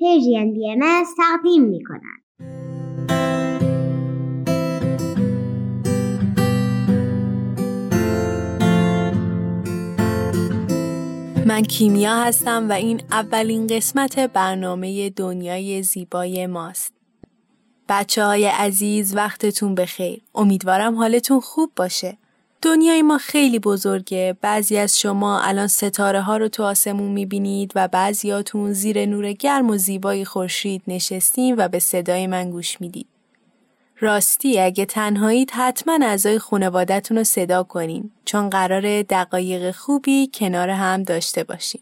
پیجین بی ام تقدیم می کنند. من کیمیا هستم و این اولین قسمت برنامه دنیای زیبای ماست. بچه های عزیز وقتتون بخیر. امیدوارم حالتون خوب باشه. دنیای ما خیلی بزرگه. بعضی از شما الان ستاره ها رو تو آسمون می‌بینید و بعضیاتون زیر نور گرم و زیبای خورشید نشستین و به صدای من گوش می‌دید. راستی اگه تنهایید حتما اعضای خانوادتون رو صدا کنین چون قرار دقایق خوبی کنار هم داشته باشیم.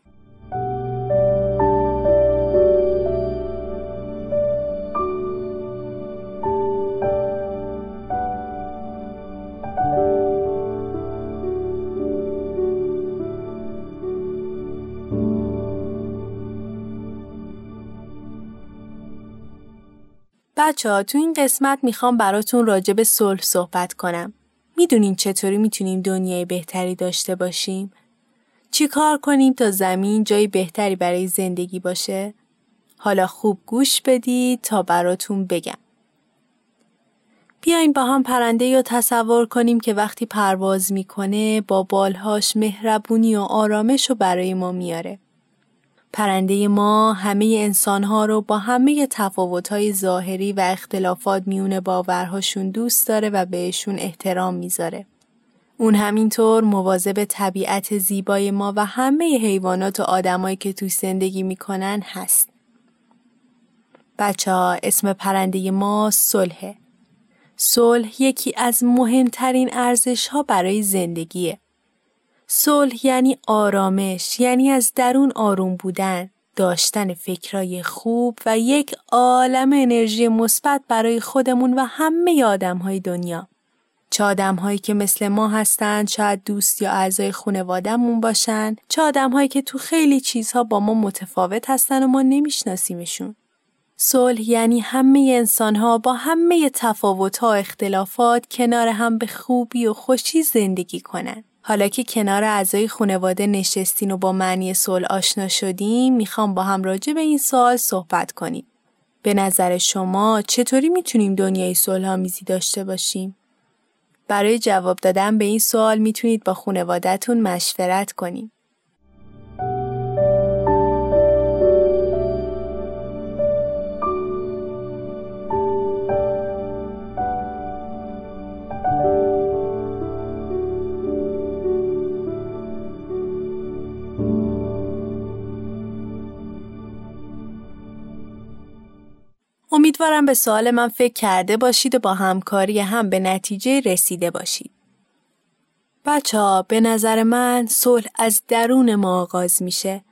بچه ها تو این قسمت می‌خوام براتون راجع به صلح صحبت کنم. می‌دونین چطوری می‌تونیم دنیای بهتری داشته باشیم؟ چی کار کنیم تا زمین جای بهتری برای زندگی باشه؟ حالا خوب گوش بدید تا براتون بگم. بیاین با هم پرنده یا تصور کنیم که وقتی پرواز می‌کنه با بالهاش مهربونی و آرامش رو برای ما میاره. پرنده ما همه انسانها رو با همه تفاوتهای ظاهری و اختلافات میون باورهاشون دوست داره و بهشون احترام می‌ذاره. اون همینطور مواظب طبیعت زیبای ما و همه حیوانات و آدمایی که توی زندگی می‌کنن هست. بچه ها اسم پرنده ما صلحه. صلح یکی از مهمترین ارزش ها برای زندگیه. صلح یعنی آرامش یعنی از درون آروم بودن داشتن فکرای خوب و یک عالم انرژی مثبت برای خودمون و همه آدم های دنیا. چه آدم هایی که مثل ما هستند شاید دوست یا اعضای خانوادهمون باشن چه آدم هایی که تو خیلی چیزها با ما متفاوت هستن و ما نمیشناسیمشون. صلح یعنی همه انسان ها با همه تفاوت ها اختلافات کنار هم به خوبی و خوشی زندگی کنن. حالا که کنار اعضای خانواده نشستین و با معنی صلح آشنا شدیم می‌خوام با هم راجع به این سوال صحبت کنیم. به نظر شما چطوری می‌تونیم دنیای صلح آمیزی داشته باشیم؟ برای جواب دادن به این سوال می‌تونید با خانوادهتون مشورت کنیم. امیدوارم به سوال من فکر کرده باشید و با همکاری هم به نتیجه رسیده باشید. بچه ها به نظر من صلح از درون ما آغاز میشه.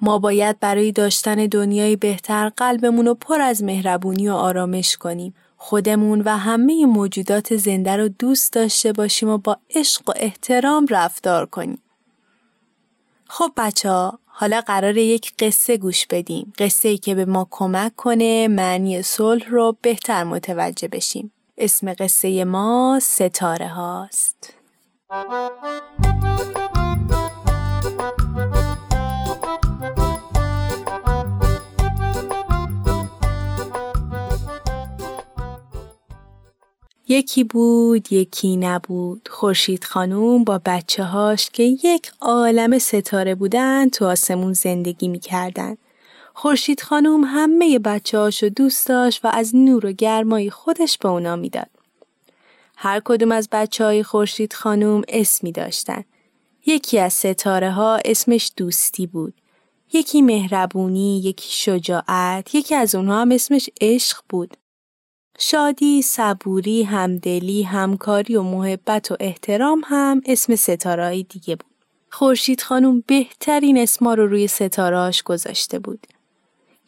ما باید برای داشتن دنیای بهتر قلبمون رو پر از مهربونی و آرامش کنیم. خودمون و همه موجودات زنده رو دوست داشته باشیم و با عشق و احترام رفتار کنیم. خب بچه ها حالا قرار یک قصه گوش بدیم. قصه ای که به ما کمک کنه معنی صلح رو بهتر متوجه بشیم. اسم قصه ما ستاره هاست. یکی بود یکی نبود خورشید خانوم با بچه هاش که یک عالم ستاره بودن تو آسمون زندگی می‌کردن. خورشید خانوم همه بچه هاشو دوست داشت و از نور و گرمای خودش به اونا می‌داد. هر کدوم از بچه های خورشید خانوم اسمی داشتن. یکی از ستاره ها اسمش دوستی بود. یکی مهربونی، یکی شجاعت، یکی از اونها هم اسمش عشق بود. شادی، صبوری، همدلی، همکاری و محبت و احترام هم اسم ستارهایی دیگه بود. خورشید خانم بهترین اسما رو روی ستارهاش گذاشته بود.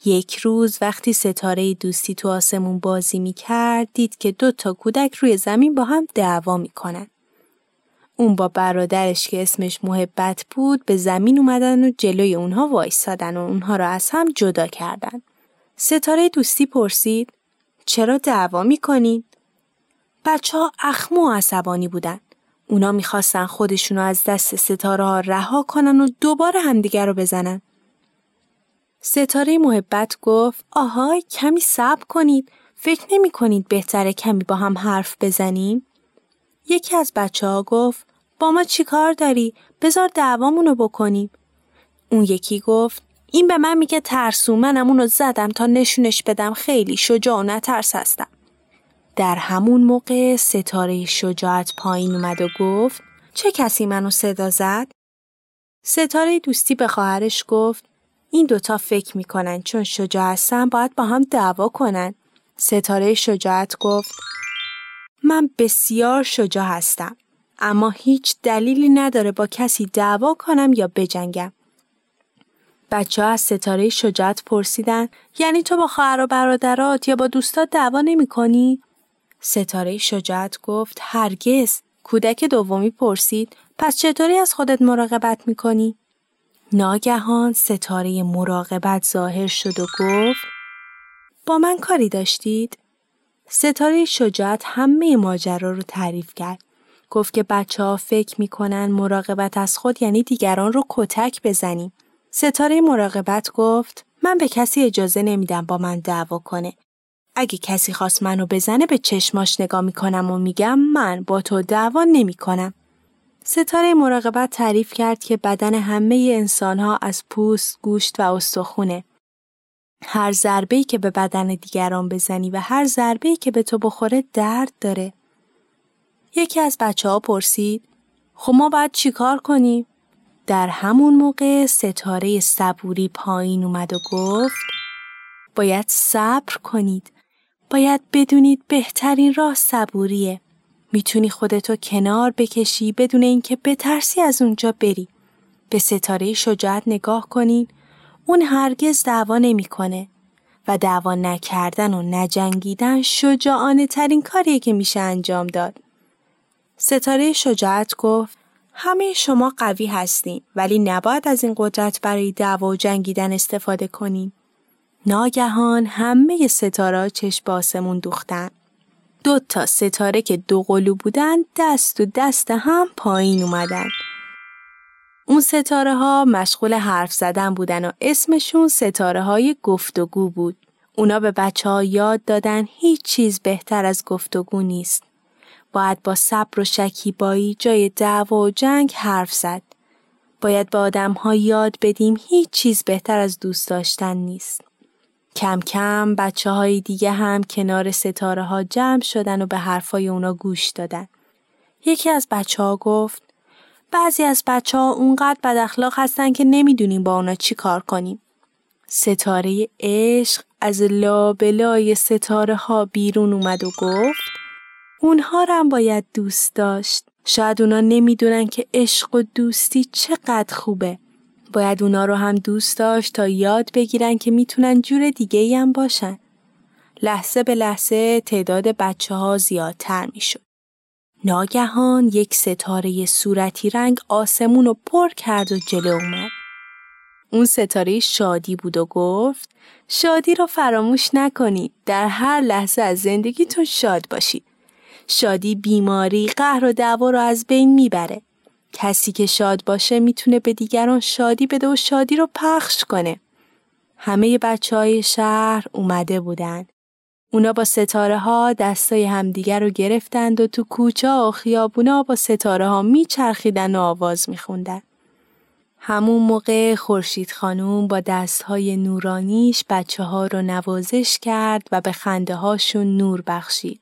یک روز وقتی ستاره دوستی تو آسمون بازی می کرد دید که دو تا کودک روی زمین با هم دعوا می کنن. اون با برادرش که اسمش محبت بود به زمین اومدن و جلوی اونها وایستادن و اونها را از هم جدا کردن. ستاره دوستی پرسید چرا دعوا می‌کنین؟ بچه ها اخمو و عصبانی بودن. اونا می‌خواستن خودشونو از دست ستاره ها رها کنن و دوباره همدیگر رو بزنن. ستاره محبت گفت آهای کمی صبر کنید فکر نمی کنید بهتره کمی با هم حرف بزنیم؟ یکی از بچه ها گفت با ما چی کار داری؟ بذار دعوامونو بکنیم. اون یکی گفت این به من میگه ترسو منم اونو زدم تا نشونش بدم خیلی شجاع و نترس هستم. در همون موقع ستاره شجاعت پایین اومد و گفت چه کسی منو صدا زد؟ ستاره دوستی به خواهرش گفت این دوتا فکر می‌کنن چون شجاع هستن باید با هم دعوا کنن. ستاره شجاعت گفت من بسیار شجاع هستم اما هیچ دلیلی نداره با کسی دعوا کنم یا بجنگم. بچه ها از ستاره شجاعت پرسیدن یعنی تو با خواهر و برادرات یا با دوستات دعوا نمی کنی؟ ستاره شجاعت گفت هرگز کودک دومی پرسید پس چطوری از خودت مراقبت می کنی؟ ناگهان ستاره مراقبت ظاهر شد و گفت با من کاری داشتید؟ ستاره شجاعت همه ماجرا رو تعریف کرد. گفت که بچه ها فکر می‌کنن مراقبت از خود یعنی دیگران رو کتک بزنیم. ستاره مراقبت گفت من به کسی اجازه نمیدم با من دعوا کنه. اگه کسی خواست منو بزنه به چشماش نگاه می‌کنم و میگم من با تو دعوا نمی‌کنم. ستاره مراقبت تعریف کرد که بدن همه انسان ها از پوست، گوشت و استخونه. هر ضربه‌ای که به بدن دیگران بزنی و هر ضربه‌ای که به تو بخوره درد داره. یکی از بچه ها پرسید خب ما باید چیکار کنیم؟ در همون موقع ستاره صبوری پایین اومد و گفت باید صبر کنید. باید بدونید بهترین راه صبوریه. می‌تونی خودتو کنار بکشی بدون اینکه بترسی از اونجا بری. به ستاره شجاعت نگاه کنین. اون هرگز دعوا نمی‌کنه و دعوا نکردن و نجنگیدن شجاعانه ترین کاریه که میشه انجام داد. ستاره شجاعت گفت همه شما قوی هستین ولی نباید از این قدرت برای دعوا و جنگیدن استفاده کنین. ناگهان همه ستاره چشم به دوختن. دو تا ستاره که دو قلو بودن دست و دست هم پایین اومدن. اون ستاره ها مشغول حرف زدن بودن و اسمشون ستاره های گفتگو بود. اونا به بچه ها یاد دادن هیچ چیز بهتر از گفتگو نیست. باید با صبر و شکیبایی جای دعوا و جنگ حرف زد. باید به آدم ها یاد بدیم هیچ چیز بهتر از دوست داشتن نیست. کم کم بچه های دیگه هم کنار ستاره ها جمع شدن و به حرفای اونا گوش دادن. یکی از بچه ها گفت بعضی از بچه ها اونقدر بد اخلاق هستن که نمی‌دونیم با اونا چی کار کنیم. ستاره عشق از لابلای ستاره ها بیرون اومد و گفت اونها رو هم باید دوست داشت. شاید اونا نمی‌دونن که عشق و دوستی چقدر خوبه. باید اونا رو هم دوست داشت تا یاد بگیرن که می‌تونن جور دیگه ای هم باشن. لحظه به لحظه تعداد بچه ها زیادتر می‌شد. ناگهان یک ستاره صورتی رنگ آسمون رو پر کرد و جلو اومد. اون ستاره شادی بود و گفت شادی رو فراموش نکنید. در هر لحظه از زندگیتون شاد باشید. شادی بیماری، قهر و دعوا رو از بین می‌بره. کسی که شاد باشه می‌تونه به دیگران شادی بده و شادی رو پخش کنه. همه بچه های شهر اومده بودن. اونا با ستاره ها دستای همدیگر رو گرفتند و تو کوچه و خیابونا با ستاره ها میچرخیدن و آواز میخوندن. همون موقع خورشید خانوم با دستهای نورانیش بچه ها رو نوازش کرد و به خنده هاشون نور بخشید.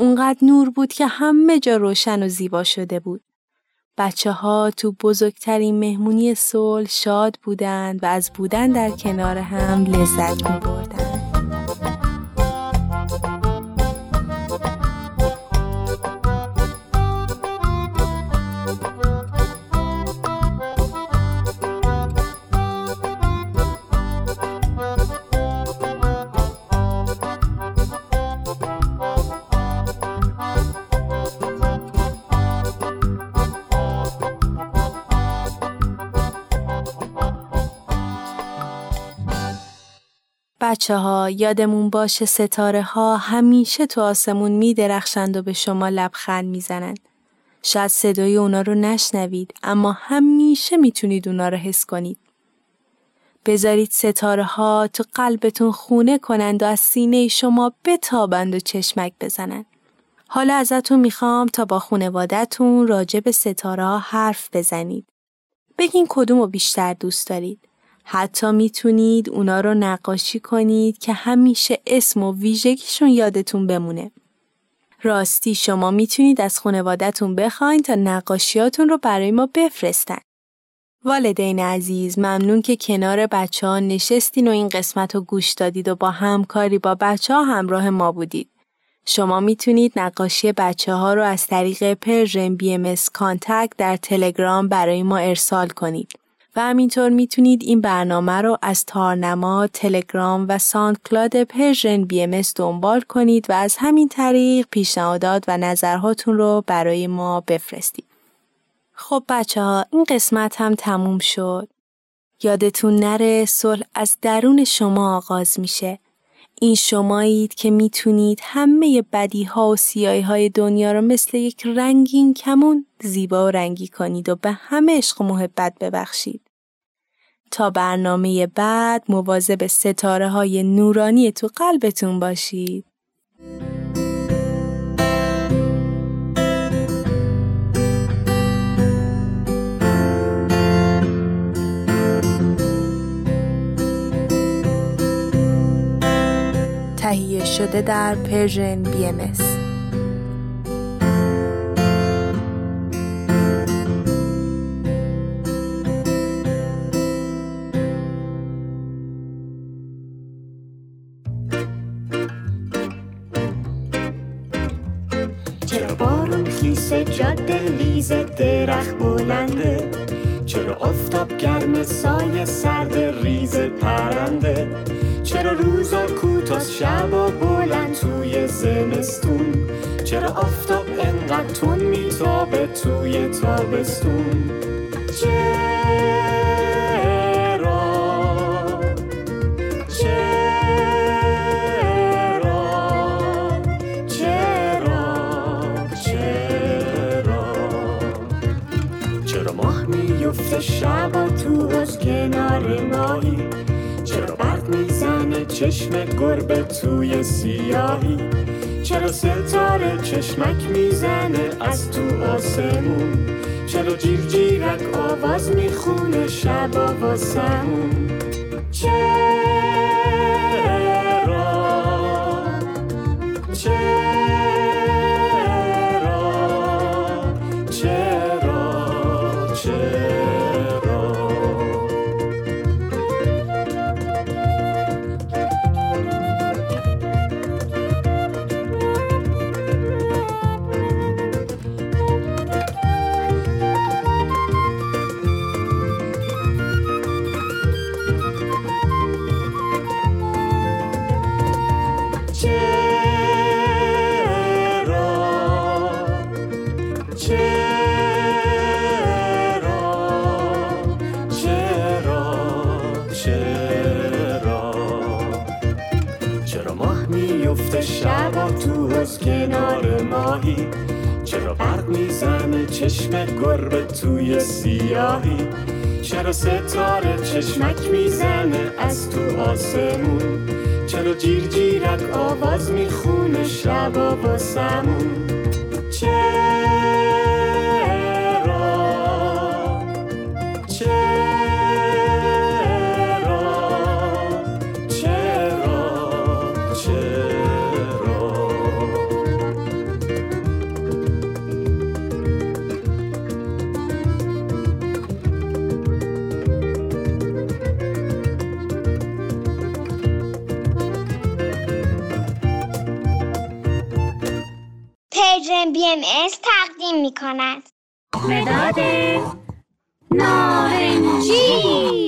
اونقدر نور بود که همه جا روشن و زیبا شده بود. بچه ها تو بزرگترین مهمونی صلح شاد بودند و از بودن در کنار هم لذت می بردن. بچه ها یادمون باشه ستاره ها همیشه تو آسمون می درخشند و به شما لبخند می‌زنند. شاید صدای اونا رو نشنوید اما همیشه می‌تونید اونا رو حس کنید. بذارید ستاره ها تو قلبتون خونه کنند و از سینه شما بتابند و چشمک بزنند. حالا ازتون می‌خوام تا با خونوادتون راجع به ستاره حرف بزنید. بگین کدوم رو بیشتر دوست دارید. حتی می‌تونید اونا رو نقاشی کنید که همیشه اسم و ویژگیشون یادتون بمونه. راستی شما می‌تونید از خانوادتون بخواین تا نقاشیاتون رو برای ما بفرستن. والدین عزیز ممنون که کنار بچه ها نشستین و این قسمت رو گوش دادید و با همکاری با بچه ها همراه ما بودید. شما می‌تونید نقاشی بچه ها رو از طریق Persian BMS در تلگرام برای ما ارسال کنید. و همینطور می‌تونید این برنامه رو از تارنما، تلگرام و SoundCloud Persian BMS دنبال کنید و از همین طریق پیشنهادات و نظرهاتون رو برای ما بفرستید. خب بچه ها این قسمت هم تموم شد. یادتون نره صلح از درون شما آغاز میشه. این شمایید که می‌تونید همه بدی ها و سیاهی های دنیا رو مثل یک رنگین کمون زیبا و رنگی کنید و به همه عشق و محبت ببخشید. تا برنامه بعد مواظب ستاره های نورانی تو قلبتون باشید. تهیه شده در پرژن بی ام چرا بارون خیسه درخت چرا افتاب گرم سایه سرد ریز پرنده؟ چرا روزا کوتاه شبا بلند توی زمستون؟ چرا آفتاب انقدر تون میتابه توی تابستون؟ میفته شبا تو از کنار ماهی؟ چرا می‌زنه چشم گربه توی سیاهی. چرا ستاره چشمک می‌زنه از تو آسمون؟ چرا جیر جیرک آواز می‌خونه شبا واسمون؟ چرا گربه توی سیاهی. چرا ستاره چشمک می‌زنه از تو آسمون؟ چرا جیر جیرک آواز می‌خونه شبا واسمون؟ کند مداد نارنجی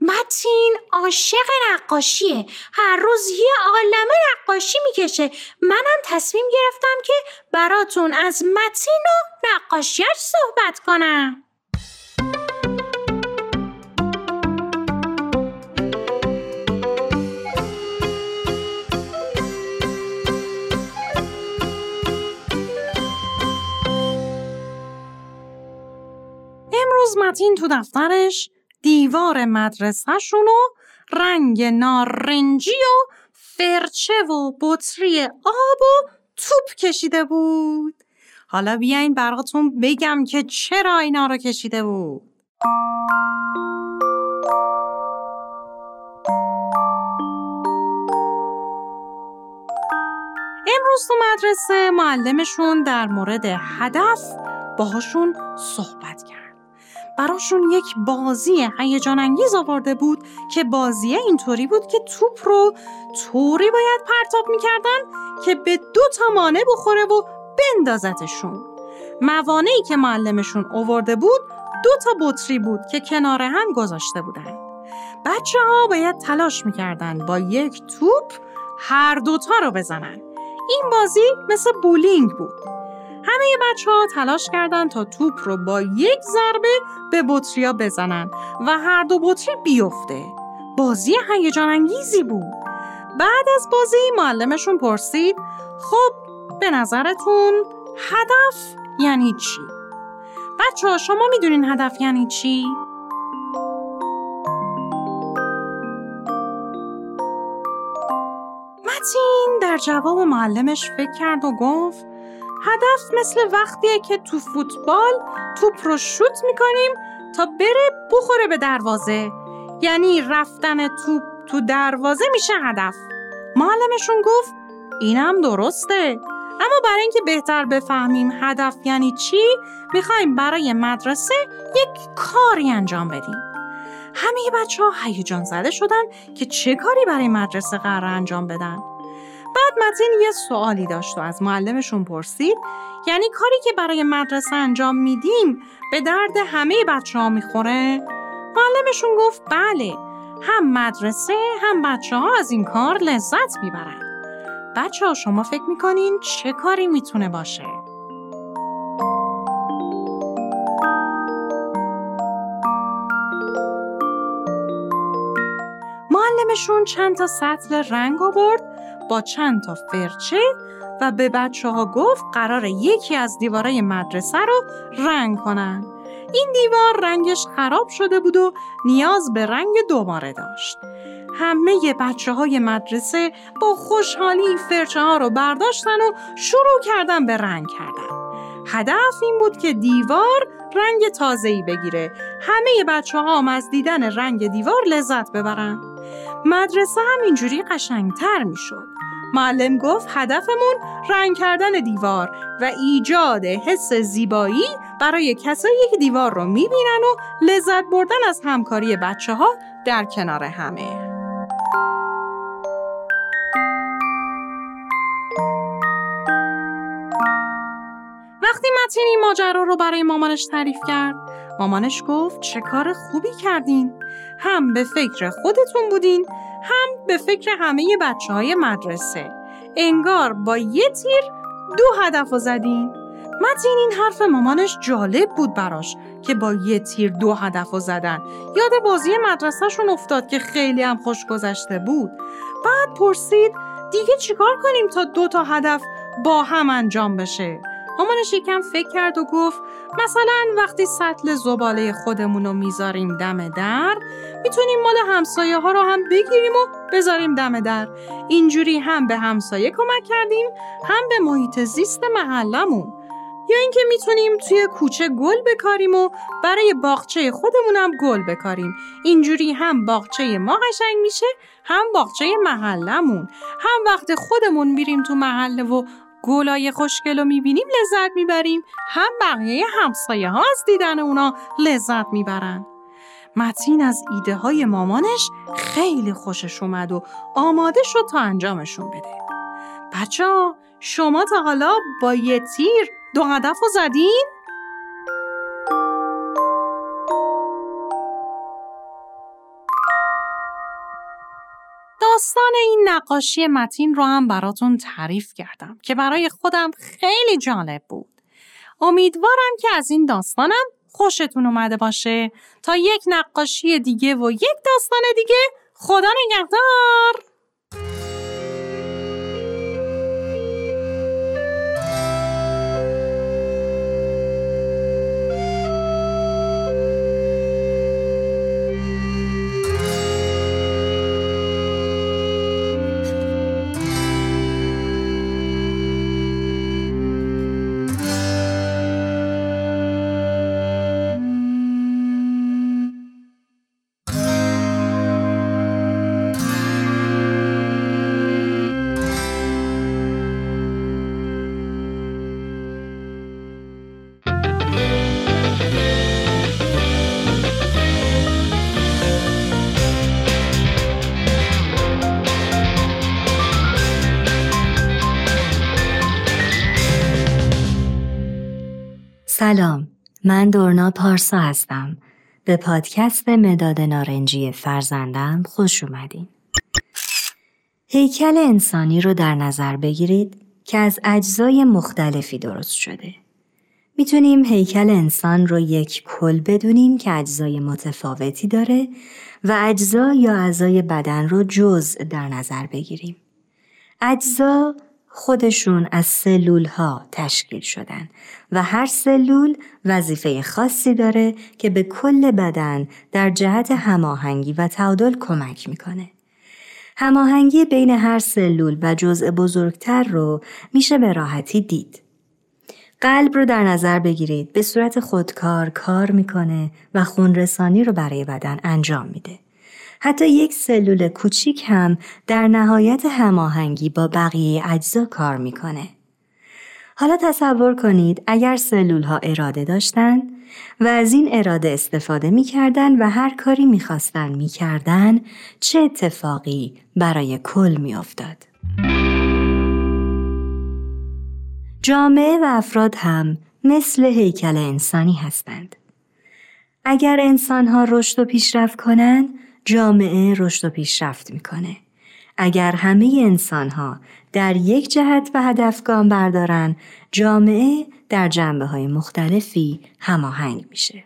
متین عاشق نقاشیه. هر روز یه عالمه نقاشی می‌کشه. منم تصمیم گرفتم که براتون از متین و نقاشیش صحبت کنم. امروز متین تو دفترش دیوار مدرسهشون و رنگ نارنجی و فرچه و بطری آب و توپ کشیده بود. حالا بیاین براتون بگم که چرا اینا رو کشیده بود. امروز تو مدرسه معلمشون در مورد هدف باهاشون صحبت کرد. براشون یک بازی هیجان انگیز آورده بود که بازیه اینطوری بود که توپ رو طوری باید پرتاب می‌کردن که به دو تا مانع بخوره و بندازتشون. موانعی که معلمشون آورده بود دو تا بطری بود که کنار هم گذاشته بودن. بچه ها باید تلاش می‌کردن با یک توپ هر دوتا رو بزنن. این بازی مثل بولینگ بود. همه بچه ها تلاش کردند تا توپ رو با یک ضربه به بطریا بزنن و هر دو بطری بیفته. بازی هیجان انگیزی بود. بعد از بازی معلمشون پرسید خب به نظرتون هدف یعنی چی؟ بچه ها شما می‌دونین هدف یعنی چی؟ متین در جواب معلمش فکر کرد و گفت هدف مثل وقتیه که تو فوتبال توپ رو شوت می‌کنیم تا بره بخوره به دروازه. یعنی رفتن توپ تو دروازه میشه هدف. معلمشون گفت اینم درسته. اما برای اینکه بهتر بفهمیم هدف یعنی چی می‌خوایم برای مدرسه یک کاری انجام بدیم. همه بچه ها هیجان زده شدن که چه کاری برای مدرسه قرار انجام بدن. بعد متین یه سوالی داشت و از معلمشون پرسید یعنی کاری که برای مدرسه انجام میدیم به درد همه بچه ها می‌خوره؟ معلمشون گفت بله هم مدرسه هم بچه ها از این کار لذت می‌برن بچه ها شما فکر می‌کنین چه کاری می‌تونه باشه؟ معلمشون چند تا سطل رنگ آورد با چند تا فرچه و به بچه ها گفت قرار یکی از دیوارای مدرسه رو رنگ کنن. این دیوار رنگش خراب شده بود و نیاز به رنگ دوباره داشت. همه بچه های مدرسه با خوشحالی فرچه ها رو برداشتن و شروع کردن به رنگ کردن. هدف این بود که دیوار رنگ تازه‌ای بگیره. همه بچه ها هم از دیدن رنگ دیوار لذت ببرن. مدرسه هم اینجوری قشنگتر می‌شد. معلم گفت هدفمون رنگ کردن دیوار و ایجاد حس زیبایی برای کسایی که دیوار رو می‌بینن و لذت بردن از همکاری بچه ها در کنار همه. وقتی متین این ماجرا رو برای مامانش تعریف کرد مامانش گفت چه کار خوبی کردین هم به فکر خودتون بودین هم به فکر همه بچه های مدرسه. انگار با یه تیر دو هدف رو زدین. متین این حرف مامانش جالب بود براش که با یه تیر دو هدف رو زدن. یاد بازی مدرسهشون افتاد که خیلی هم خوش گذشته بود. بعد پرسید دیگه چیکار کنیم تا دو تا هدف با هم انجام بشه؟ مامانش یکم فکر کرد و گفت مثلا وقتی سطل زباله خودمون رو می‌ذاریم دم در می‌تونیم مال همسایه ها رو هم بگیریم و بذاریم دم در. اینجوری هم به همسایه کمک کردیم هم به محیط زیست محلمون یا اینکه می‌تونیم توی کوچه گل بکاریم و برای باغچه خودمونم گل بکاریم. اینجوری هم باغچه ما قشنگ میشه هم باغچه محلمون هم وقت خودمون میریم تو محله و گلای خوشگل رو می‌بینیم لذت می‌بریم. هم بقیه همسایه ها از دیدن اونا لذت می‌برن. متین از ایده های مامانش خیلی خوشش اومد و آماده شد تا انجامشون بده بچه ها شما تا حالا با یه تیر دو هدف رو زدین؟ داستان این نقاشی متین رو هم براتون تعریف کردم که برای خودم خیلی جالب بود. امیدوارم که از این داستانم خوشتون اومده باشه. تا یک نقاشی دیگه و یک داستان دیگه خدا نگهدار! سلام. من دورنا پارسا هستم. به پادکست مداد نارنجی فرزندم خوش اومدین. هیکل انسانی رو در نظر بگیرید که از اجزای مختلفی درست شده. می‌تونیم هیکل انسان رو یک کل بدونیم که اجزای متفاوتی داره و اجزا یا اعضای بدن رو جزء در نظر بگیریم. اجزا خودشون از سلول ها تشکیل شدن و هر سلول وظیفه خاصی داره که به کل بدن در جهت هماهنگی و تعادل کمک می‌کنه. هماهنگی بین هر سلول و جزء بزرگتر رو میشه به راحتی دید. قلب رو در نظر بگیرید به صورت خودکار کار می‌کنه و خونرسانی رو برای بدن انجام میده. حتی یک سلول کوچیک هم در نهایت هماهنگی با بقیه اجزا کار می‌کنه. حالا تصور کنید اگر سلول ها اراده داشتن و از این اراده استفاده می‌کردن و هر کاری می‌خواستن می‌کردن چه اتفاقی برای کل میافتاد. جامعه و افراد هم مثل هیکل انسانی هستند. اگر انسان ها رشد و پیشرفت کنند جامعه رشد و پیشرفت می‌کنه. اگر همه انسان ها در یک جهت و هدف گام بردارن جامعه در جنبه های مختلفی هماهنگ میشه.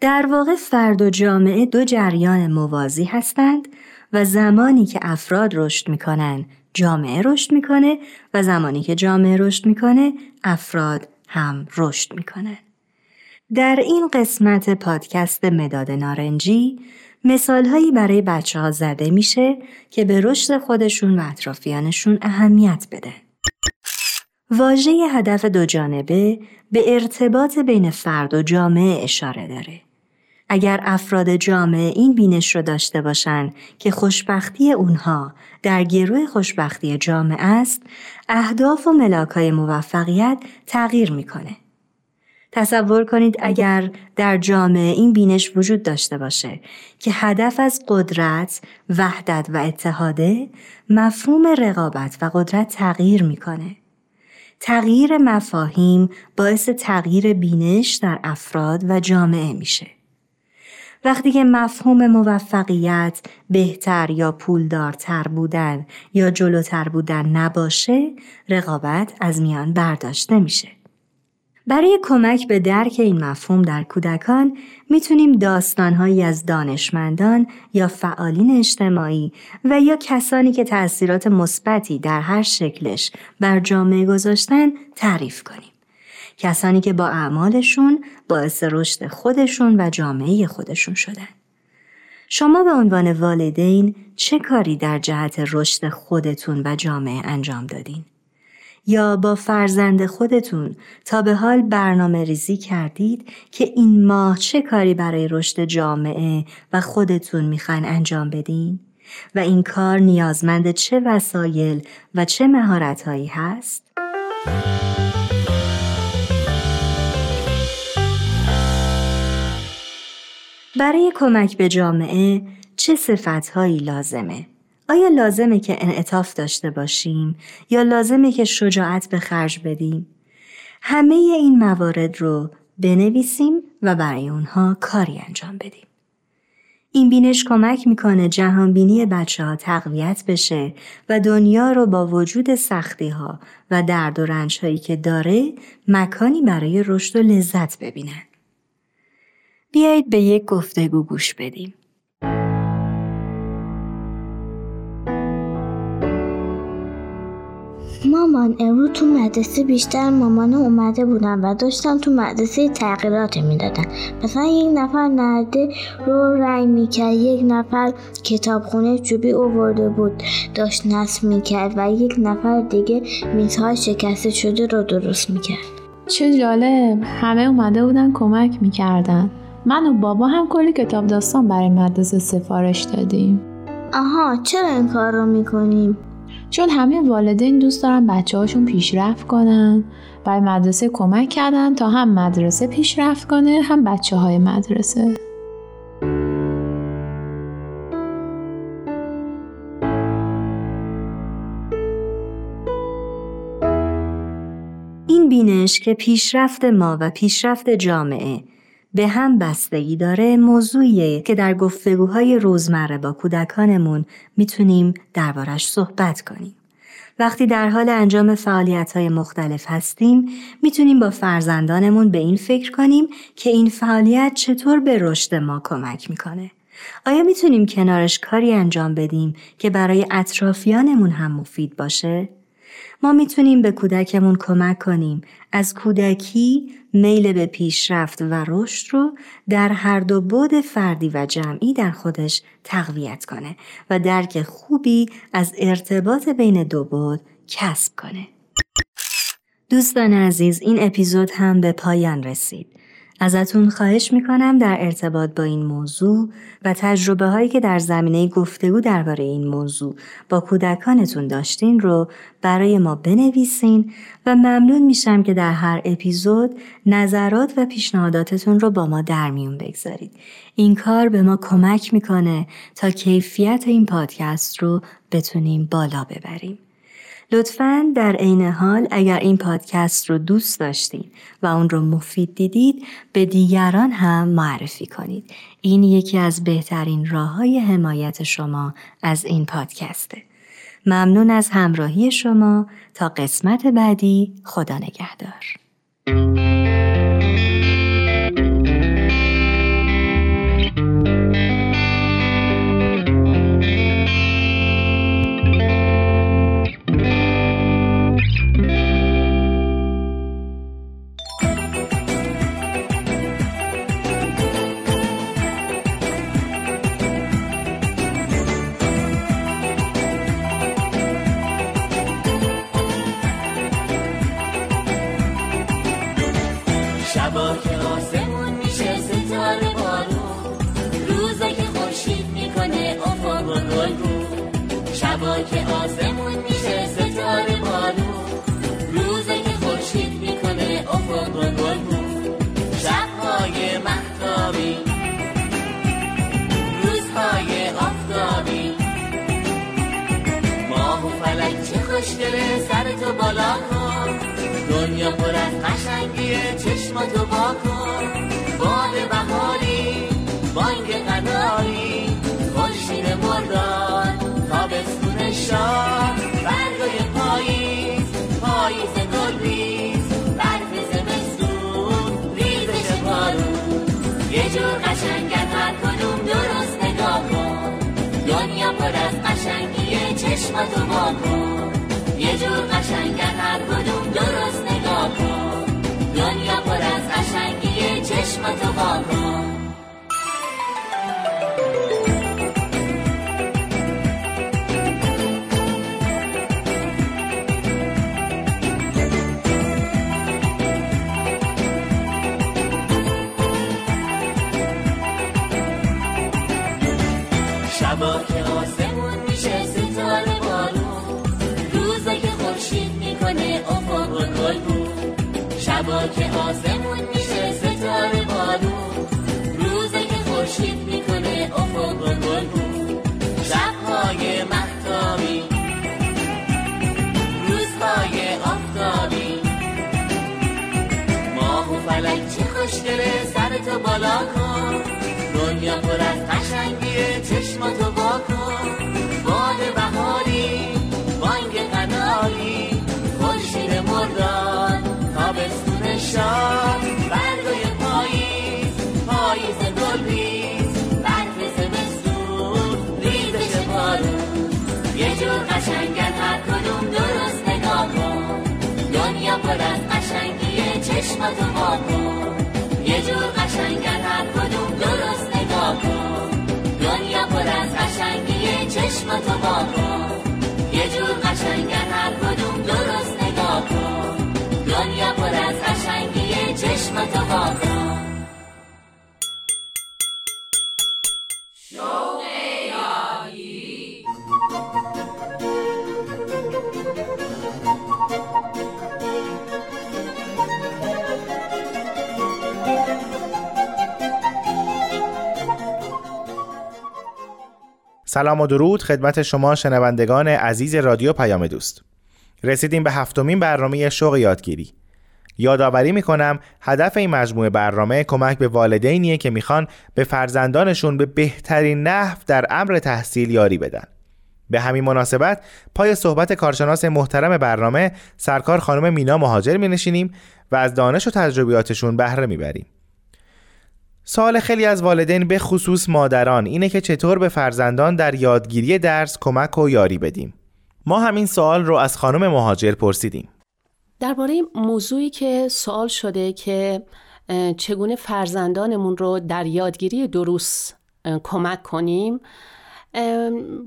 در واقع فرد و جامعه دو جریان موازی هستند و زمانی که افراد رشد می‌کنن جامعه رشد می‌کنه و زمانی که جامعه رشد می‌کنه افراد هم رشد می‌کنن. در این قسمت پادکست مداد نارنجی مثالهایی برای بچه ها زده میشه که به رشد خودشون و اطرافیانشون اهمیت بده. واژه هدف دو جانبه به ارتباط بین فرد و جامعه اشاره داره. اگر افراد جامعه این بینش رو داشته باشن که خوشبختی اونها در گروه خوشبختی جامعه است، اهداف و ملاکای موفقیت تغییر می‌کنه. تصور کنید اگر در جامعه این بینش وجود داشته باشه که هدف از قدرت، وحدت و اتحاده مفهوم رقابت و قدرت تغییر می‌کنه. تغییر مفاهیم باعث تغییر بینش در افراد و جامعه میشه. وقتی که مفهوم موفقیت بهتر یا پولدارتر بودن یا جلوتر بودن نباشه رقابت از میان برداشته میشه. برای کمک به درک این مفهوم در کودکان می‌تونیم داستانهایی از دانشمندان یا فعالین اجتماعی و یا کسانی که تأثیرات مثبتی در هر شکلش بر جامعه گذاشتن تعریف کنیم. کسانی که با اعمالشون باعث رشد خودشون و جامعه خودشون شدن. شما به عنوان والدین چه کاری در جهت رشد خودتون و جامعه انجام دادین؟ یا با فرزند خودتون تا به حال برنامه ریزی کردید که این ماه چه کاری برای رشد جامعه و خودتون می‌خواین انجام بدین؟ و این کار نیازمند چه وسایل و چه مهارتهایی هست؟ برای کمک به جامعه چه صفتهایی لازمه؟ آیا لازمه که انعطاف داشته باشیم یا لازمه که شجاعت به خرج بدیم؟ همه این موارد رو بنویسیم و برای اونها کاری انجام بدیم. این بینش کمک می‌کنه جهانبینی بچه ها تقویت بشه و دنیا رو با وجود سختی ها و درد و رنج هایی که داره مکانی برای رشد و لذت ببینن. بیایید به یک گفتگو گوش بدیم. مامان امروز تو مدرسه بیشتر مامان اومده بودن و داشتن تو مدرسه تغییرات می‌دادن. مثلا یک نفر نرده رو رنگ می‌کرد یک نفر کتابخونه چوبی اوورده بود داشت نصب می‌کرد و یک نفر دیگه میزهای شکسته شده رو درست می‌کرد. چه جالب. همه اومده بودن کمک می‌کردن. من و بابا هم کلی کتاب داستان برای مدرسه سفارش دادیم. آها چرا این کار رو می‌کنیم؟ چون همه والدین دوست دارن بچه هاشون پیشرفت کنن. برای مدرسه کمک کردن تا هم مدرسه پیشرفت کنه هم بچه های مدرسه. این بینش که پیشرفت ما و پیشرفت جامعه به هم بستگی داره موضوعیه که در گفتگوهای روزمره با کودکانمون می‌تونیم دربارش صحبت کنیم. وقتی در حال انجام فعالیت های مختلف هستیم می‌تونیم با فرزندانمون به این فکر کنیم که این فعالیت چطور به رشد ما کمک می‌کنه. آیا می‌تونیم کنارش کاری انجام بدیم که برای اطرافیانمون هم مفید باشه؟ ما می‌تونیم به کودکمون کمک کنیم از کودکی میل به پیشرفت و رشد رو در هر دو بود فردی و جمعی در خودش تقویت کنه و درک خوبی از ارتباط بین دو بود کسب کنه. دوستان عزیز این اپیزود هم به پایان رسید. ازتون خواهش می‌کنم در ارتباط با این موضوع و تجربه هایی که در زمینه گفتگو درباره این موضوع با کودکانتون داشتین رو برای ما بنویسین و ممنون میشم که در هر اپیزود نظرات و پیشنهاداتتون رو با ما در میون بگذارید. این کار به ما کمک می‌کنه تا کیفیت این پادکست رو بتونیم بالا ببریم. لطفا در عین حال اگر این پادکست رو دوست داشتین و اون رو مفید دیدید به دیگران هم معرفی کنید. این یکی از بهترین راه های حمایت شما از این پادکسته. ممنون از همراهی شما تا قسمت بعدی خدا نگهدار. دنیا پر از قشنگیه چشماتو وا کن سلام و درود خدمت شما شنوندگان عزیز رادیو پیام دوست. رسیدیم به هفتمین برنامه شوق یادگیری. یادآوری می‌کنم هدف این مجموعه برنامه کمک به والدینیه که می‌خوان به فرزندانشون به بهترین نحو در امر تحصیل یاری بدن. به همین مناسبت پای صحبت کارشناس محترم برنامه سرکار خانم مینا مهاجر می نشینیم و از دانش و تجربیاتشون بهره می‌بریم. سوال خیلی از والدین به خصوص مادران اینه که چطور به فرزندان در یادگیری درس کمک و یاری بدیم. ما همین سوال رو از خانم مهاجر پرسیدیم. درباره موضوعی که سوال شده که چگونه فرزندانمون رو در یادگیری دروس کمک کنیم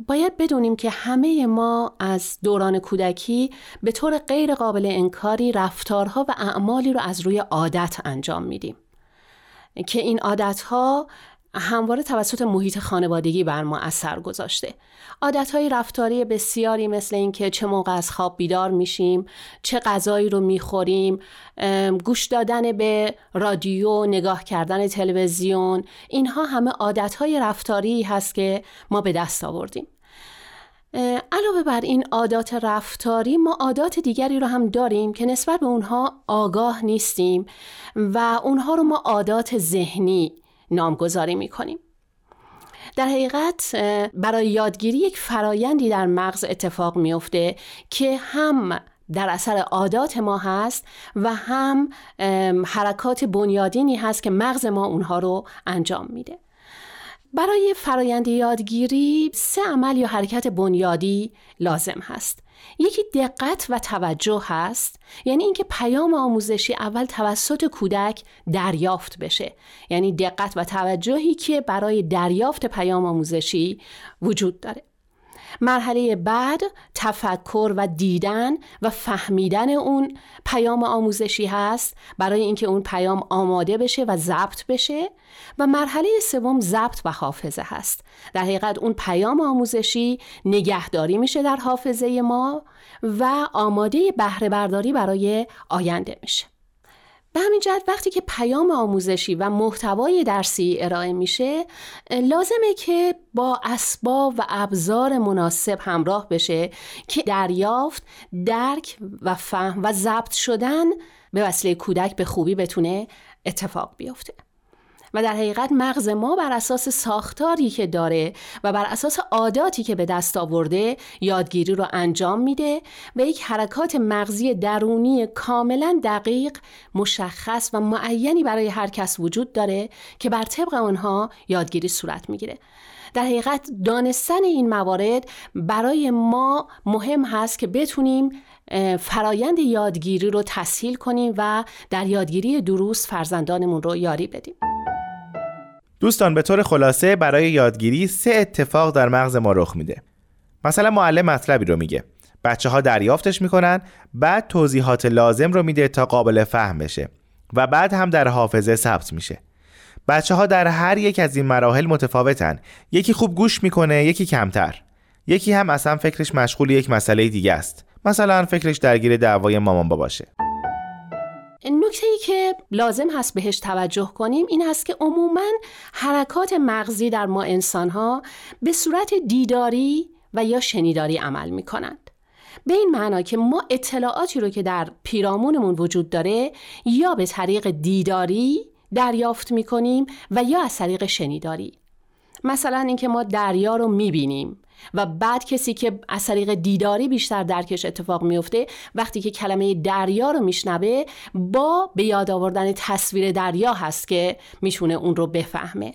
باید بدونیم که همه ما از دوران کودکی به طور غیر قابل انکاری رفتارها و اعمالی رو از روی عادت انجام میدیم که این عادتها همواره توسط محیط خانوادگی بر ما اثر گذاشته. عادتهای رفتاری بسیاری مثل اینکه چه موقع از خواب بیدار میشیم چه غذایی رو می‌خوریم گوش دادن به رادیو نگاه کردن تلویزیون اینها همه عادتهای رفتاری هست که ما به دست آوردیم. علاوه بر این عادات رفتاری ما عادات دیگری رو هم داریم که نسبت به اونها آگاه نیستیم و اونها رو ما عادات ذهنی نامگذاری می‌کنیم. در حقیقت برای یادگیری یک فرایندی در مغز اتفاق میفته که هم در اثر عادات ما هست و هم حرکات بنیادینی هست که مغز ما اونها رو انجام میده. برای فرایند یادگیری سه عمل یا حرکت بنیادی لازم هست. یکی دقت و توجه هست یعنی اینکه پیام آموزشی اول توسط کودک دریافت بشه. یعنی دقت و توجهی که برای دریافت پیام آموزشی وجود داره. مرحله بعد تفکر و دیدن و فهمیدن اون پیام آموزشی هست برای اینکه اون پیام آماده بشه و ضبط بشه. و مرحله سوم ضبط و حافظه هست. در حقیقت اون پیام آموزشی نگهداری میشه در حافظه ما و آماده بهره برداری برای آینده میشه. همین جهت وقتی که پیام آموزشی و محتوای درسی ارائه میشه لازمه که با اسباب و ابزار مناسب همراه بشه که دریافت، درک و فهم و ضبط شدن به وسیله کودک به خوبی بتونه اتفاق بیفته. و در حقیقت مغز ما بر اساس ساختاری که داره و بر اساس عاداتی که به دست آورده یادگیری رو انجام میده و یک حرکات مغزی درونی کاملا دقیق مشخص و معینی برای هر کس وجود داره که بر طبق آنها یادگیری صورت می‌گیره. در حقیقت دانستن این موارد برای ما مهم هست که بتونیم فرایند یادگیری رو تسهیل کنیم و در یادگیری دروس فرزندانمون رو یاری بدیم. دوستان به طور خلاصه برای یادگیری سه اتفاق در مغز ما رخ میده. مثلا معلم مطلبی رو میگه. بچه ها دریافتش می‌کنن بعد توضیحات لازم رو میده تا قابل فهم بشه و بعد هم در حافظه ثبت میشه. بچه ها در هر یک از این مراحل متفاوتن یکی خوب گوش می‌کنه یکی کمتر یکی هم اصلا فکرش مشغول یک مسئله دیگه است مثلا فکرش درگیر دعوای مامان باشه نکته ای که لازم هست بهش توجه کنیم این است که عموما حرکات مغزی در ما انسان ها به صورت دیداری و یا شنیداری عمل می کنند. به این معنا که ما اطلاعاتی رو که در پیرامونمون وجود داره یا به طریق دیداری دریافت می کنیم و یا از طریق شنیداری مثلا اینکه ما دریا رو می بینیم و بعد کسی که از طریق دیداری بیشتر درکش اتفاق میفته وقتی که کلمه دریا رو میشنوه با به یاد آوردن تصویر دریا هست که می‌تونه اون رو بفهمه.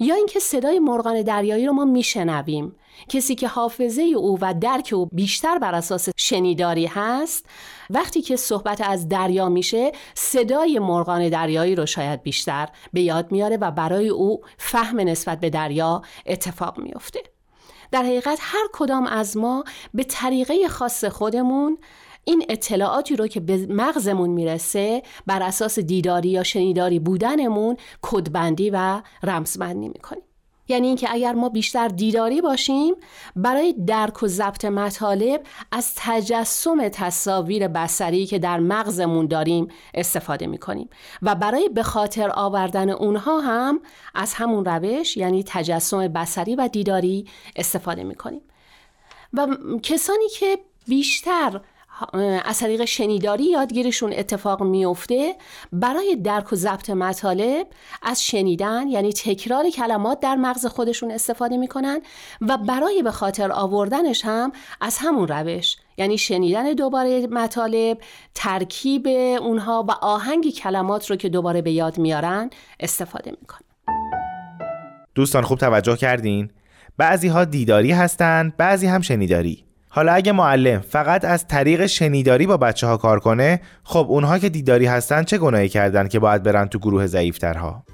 یا اینکه صدای مرغان دریایی رو ما میشنویم. کسی که حافظه او و درک او بیشتر بر اساس شنیداری هست وقتی که صحبت از دریا میشه صدای مرغان دریایی رو شاید بیشتر به یاد میاره و برای او فهم نسبت به دریا اتفاق میفته در حقیقت هر کدام از ما به طریقه خاص خودمون این اطلاعاتی رو که به مغزمون می‌رسه بر اساس دیداری یا شنیداری بودنمون کدبندی و رمزبندی می‌کنیم. یعنی اینکه اگر ما بیشتر دیداری باشیم برای درک و ضبط مطالب از تجسم تصاویر بسری که در مغزمون داریم استفاده می‌کنیم. و برای به خاطر آوردن اونها هم از همون روش یعنی تجسم بسری و دیداری استفاده می‌کنیم. و کسانی که بیشتر از طریق شنیداری یادگیریشون اتفاق میفته. برای درک و ضبط مطالب از شنیدن یعنی تکرار کلمات در مغز خودشون استفاده می‌کنن و برای به خاطر آوردنش هم از همون روش یعنی شنیدن دوباره مطالب ترکیب اونها و آهنگ کلمات رو که دوباره به یاد میارن استفاده می‌کنن. دوستان خوب توجه کردین؟ بعضی ها دیداری هستند بعضی هم شنیداری. حالا اگه معلم فقط از طریق شنیداری با بچه ها کار کنه خب اونها که دیداری هستن چه گناهی کردن که باید برن تو گروه ضعیفترها؟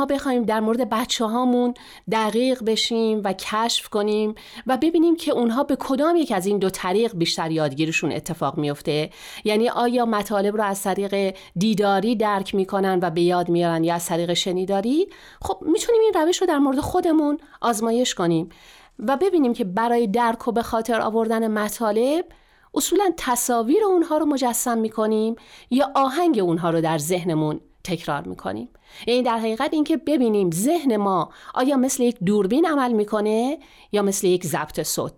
ما بخوایم در مورد بچه هامون دقیق بشیم و کشف کنیم و ببینیم که اونها به کدام یک از این دو طریق بیشتر یادگیریشون اتفاق میفته یعنی آیا مطالب رو از طریق دیداری درک می‌کنن و به یاد میارن یا از طریق شنیداری؟ خب می‌تونیم این روش رو در مورد خودمون آزمایش کنیم و ببینیم که برای درک و به خاطر آوردن مطالب اصولا تصاویر اونها رو مجسم می‌کنیم یا آهنگ اونها رو در ذهنمون تکرار می‌کنیم. یعنی در حقیقت اینکه ببینیم ذهن ما آیا مثل یک دوربین عمل می‌کنه یا مثل یک ضبط صوت.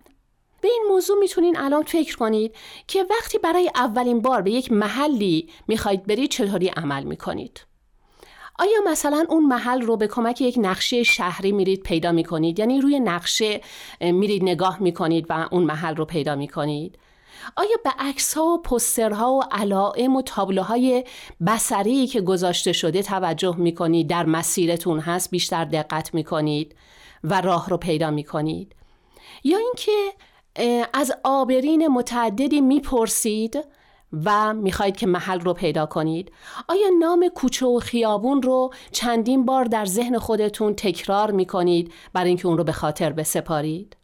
به این موضوع می‌تونین الان فکر کنید که وقتی برای اولین بار به یک محلی می‌خواید برید چطوری عمل می‌کنید. آیا مثلا اون محل رو به کمک یک نقشه شهری میرید پیدا می‌کنید؟ یعنی روی نقشه میرید نگاه می‌کنید و اون محل رو پیدا می‌کنید؟ آیا به عکس ها و پسترها و علائم و تابلوهای بسری که گذاشته شده توجه می کنید در مسیرتون هست بیشتر دقت می کنید و راه رو پیدا می کنید یا اینکه از آبرین متعددی می‌پرسید و می‌خواهید که محل رو پیدا کنید؟ آیا نام کوچه و خیابون رو چندین بار در ذهن خودتون تکرار می‌کنید برای اینکه اون رو به خاطر بسپارید؟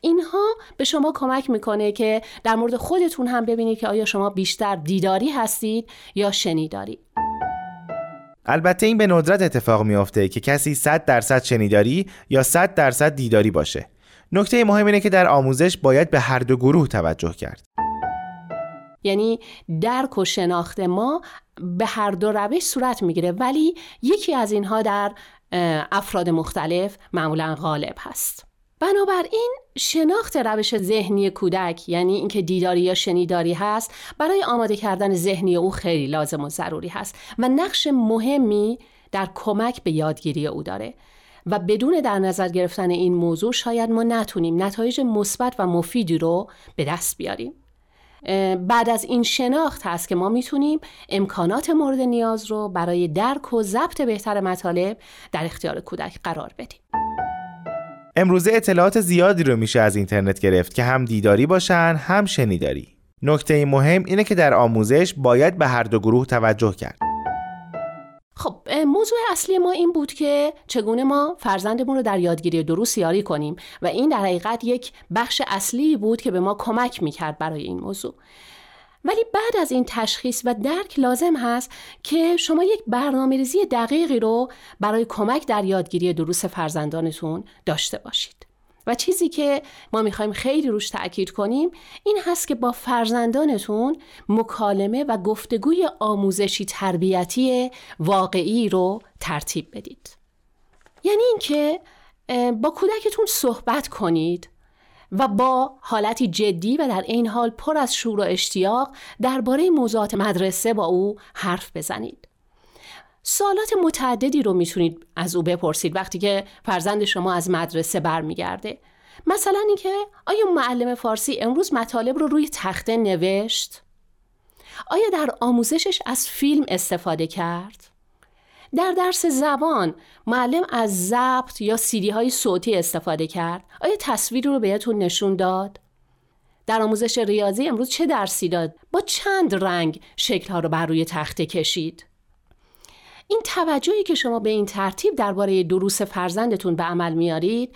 اینها به شما کمک می‌کنه که در مورد خودتون هم ببینید که آیا شما بیشتر دیداری هستید یا شنیداری. البته این به ندرت اتفاق میافته که کسی 100 درصد شنیداری یا 100 درصد دیداری باشه. نکته مهم اینه که در آموزش باید به هر دو گروه توجه کرد. یعنی درک و شناخت ما به هر دو روش صورت می‌گیره ولی یکی از اینها در افراد مختلف معمولا غالب هست. بنابراین شناخت روش ذهنی کودک یعنی اینکه دیداری یا شنیداری هست برای آماده کردن ذهنی او خیلی لازم و ضروری هست و نقش مهمی در کمک به یادگیری او داره. و بدون در نظر گرفتن این موضوع شاید ما نتونیم نتایج مثبت و مفیدی رو به دست بیاریم. بعد از این شناخت هست که ما می‌تونیم امکانات مورد نیاز رو برای درک و ضبط بهتر مطالب در اختیار کودک قرار بدیم. امروزه اطلاعات زیادی رو میشه از اینترنت گرفت که هم دیداری باشن هم شنیداری. نکته مهم اینه که در آموزش باید به هر دو گروه توجه کرد. خب موضوع اصلی ما این بود که چگونه ما فرزندمون رو در یادگیری درست یاری کنیم و این در حقیقت یک بخش اصلی بود که به ما کمک می‌کرد برای این موضوع. ولی بعد از این تشخیص و درک لازم هست که شما یک برنامه ریزی دقیقی رو برای کمک در یادگیری دروس فرزندانتون داشته باشید. و چیزی که ما می‌خوایم خیلی روش تاکید کنیم این هست که با فرزندانتون مکالمه و گفتگوی آموزشی تربیتی واقعی رو ترتیب بدید یعنی اینکه با کودکتون صحبت کنید و با حالتی جدی و در این حال پر از شور و اشتیاق درباره موضوعات مدرسه با او حرف بزنید. سوالات متعددی رو می‌تونید از او بپرسید وقتی که فرزند شما از مدرسه برمیگرده. مثلا اینکه آیا معلم فارسی امروز مطالب رو روی تخته نوشت؟ آیا در آموزشش از فیلم استفاده کرد؟ در درس زبان معلم از ضبط یا سیدی های صوتی استفاده کرد؟ آیا تصویری رو بهتون نشون داد؟ در آموزش ریاضی امروز چه درسی داد؟ با چند رنگ شکل ها رو بر روی تخته کشید؟ این توجهی که شما به این ترتیب درباره دروس فرزندتون به عمل میارید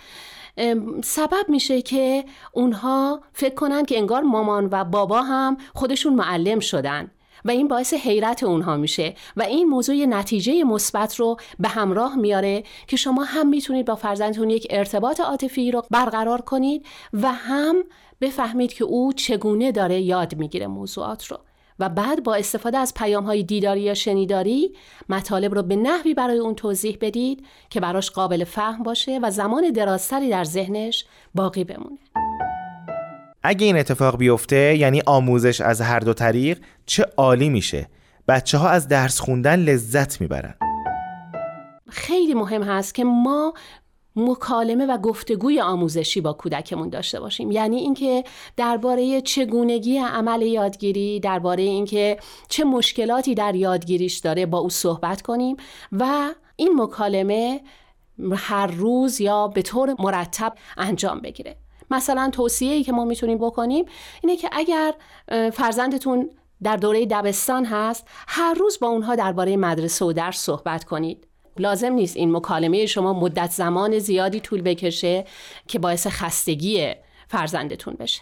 سبب میشه که اونها فکر کنن که انگار مامان و بابا هم خودشون معلم شدن. و این باعث حیرت اونها میشه و این موضوع نتیجه مثبت رو به همراه میاره که شما هم می‌تونید با فرزندتون یک ارتباط عاطفی رو برقرار کنید و هم بفهمید که او چگونه داره یاد می‌گیره موضوعات رو. و بعد با استفاده از پیام های دیداری یا شنیداری مطالب رو به نحوی برای اون توضیح بدید که براش قابل فهم باشه و زمان درازتری در ذهنش باقی بمونه. اگه این اتفاق بیفته یعنی آموزش از هر دو طریق چه عالی میشه. بچه ها از درس خوندن لذت می‌برن. خیلی مهم هست که ما مکالمه و گفتگوی آموزشی با کودکمون داشته باشیم. یعنی اینکه درباره چگونگی عمل یادگیری درباره اینکه چه مشکلاتی در یادگیریش داره با او صحبت کنیم و این مکالمه هر روز یا به طور مرتب انجام بگیره. مثلا توصیه‌ای که ما می‌تونیم بکنیم اینه که اگر فرزندتون در دوره دبستان هست هر روز با اونها درباره مدرسه و درس صحبت کنید. لازم نیست این مکالمه شما مدت زمان زیادی طول بکشه که باعث خستگی فرزندتون بشه.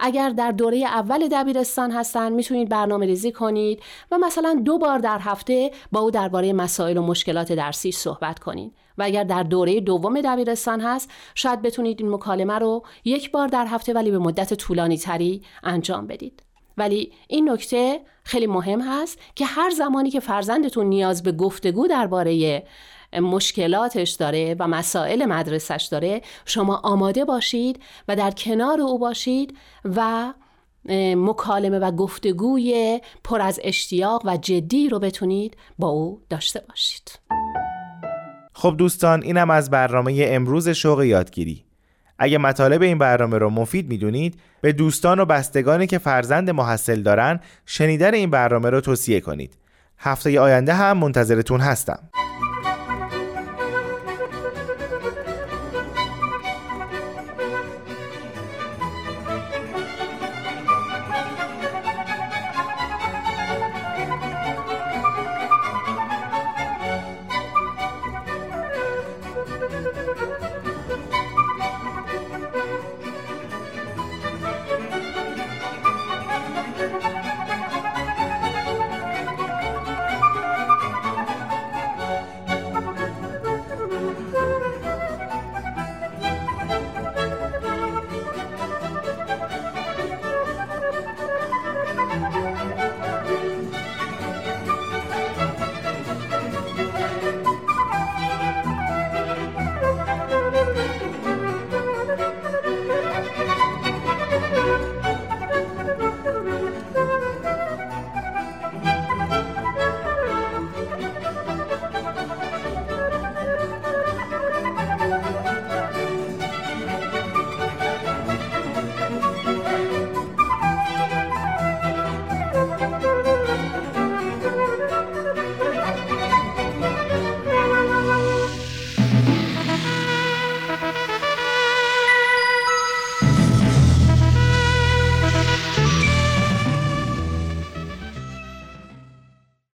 اگر در دوره اول دبیرستان هستن می‌تونید برنامه ریزی کنید و مثلا دو بار در هفته با او درباره مسائل و مشکلات درسی صحبت کنید. و اگر در دوره دوم دبیرستان هست شاید بتونید این مکالمه رو یک بار در هفته ولی به مدت طولانی تری انجام بدید. ولی این نکته خیلی مهم هست که هر زمانی که فرزندتون نیاز به گفتگو درباره مشکلاتش داره و مسائل مدرسش داره شما آماده باشید و در کنار او باشید و مکالمه و گفتگوی پر از اشتیاق و جدی رو بتونید با او داشته باشید. خب دوستان اینم از برنامه امروز شوق یادگیری. اگه مطالب این برنامه رو مفید می‌دونید به دوستان و بستگانی که فرزند محصل دارن شنیدن این برنامه رو توصیه کنید. هفته آینده هم منتظرتون هستم.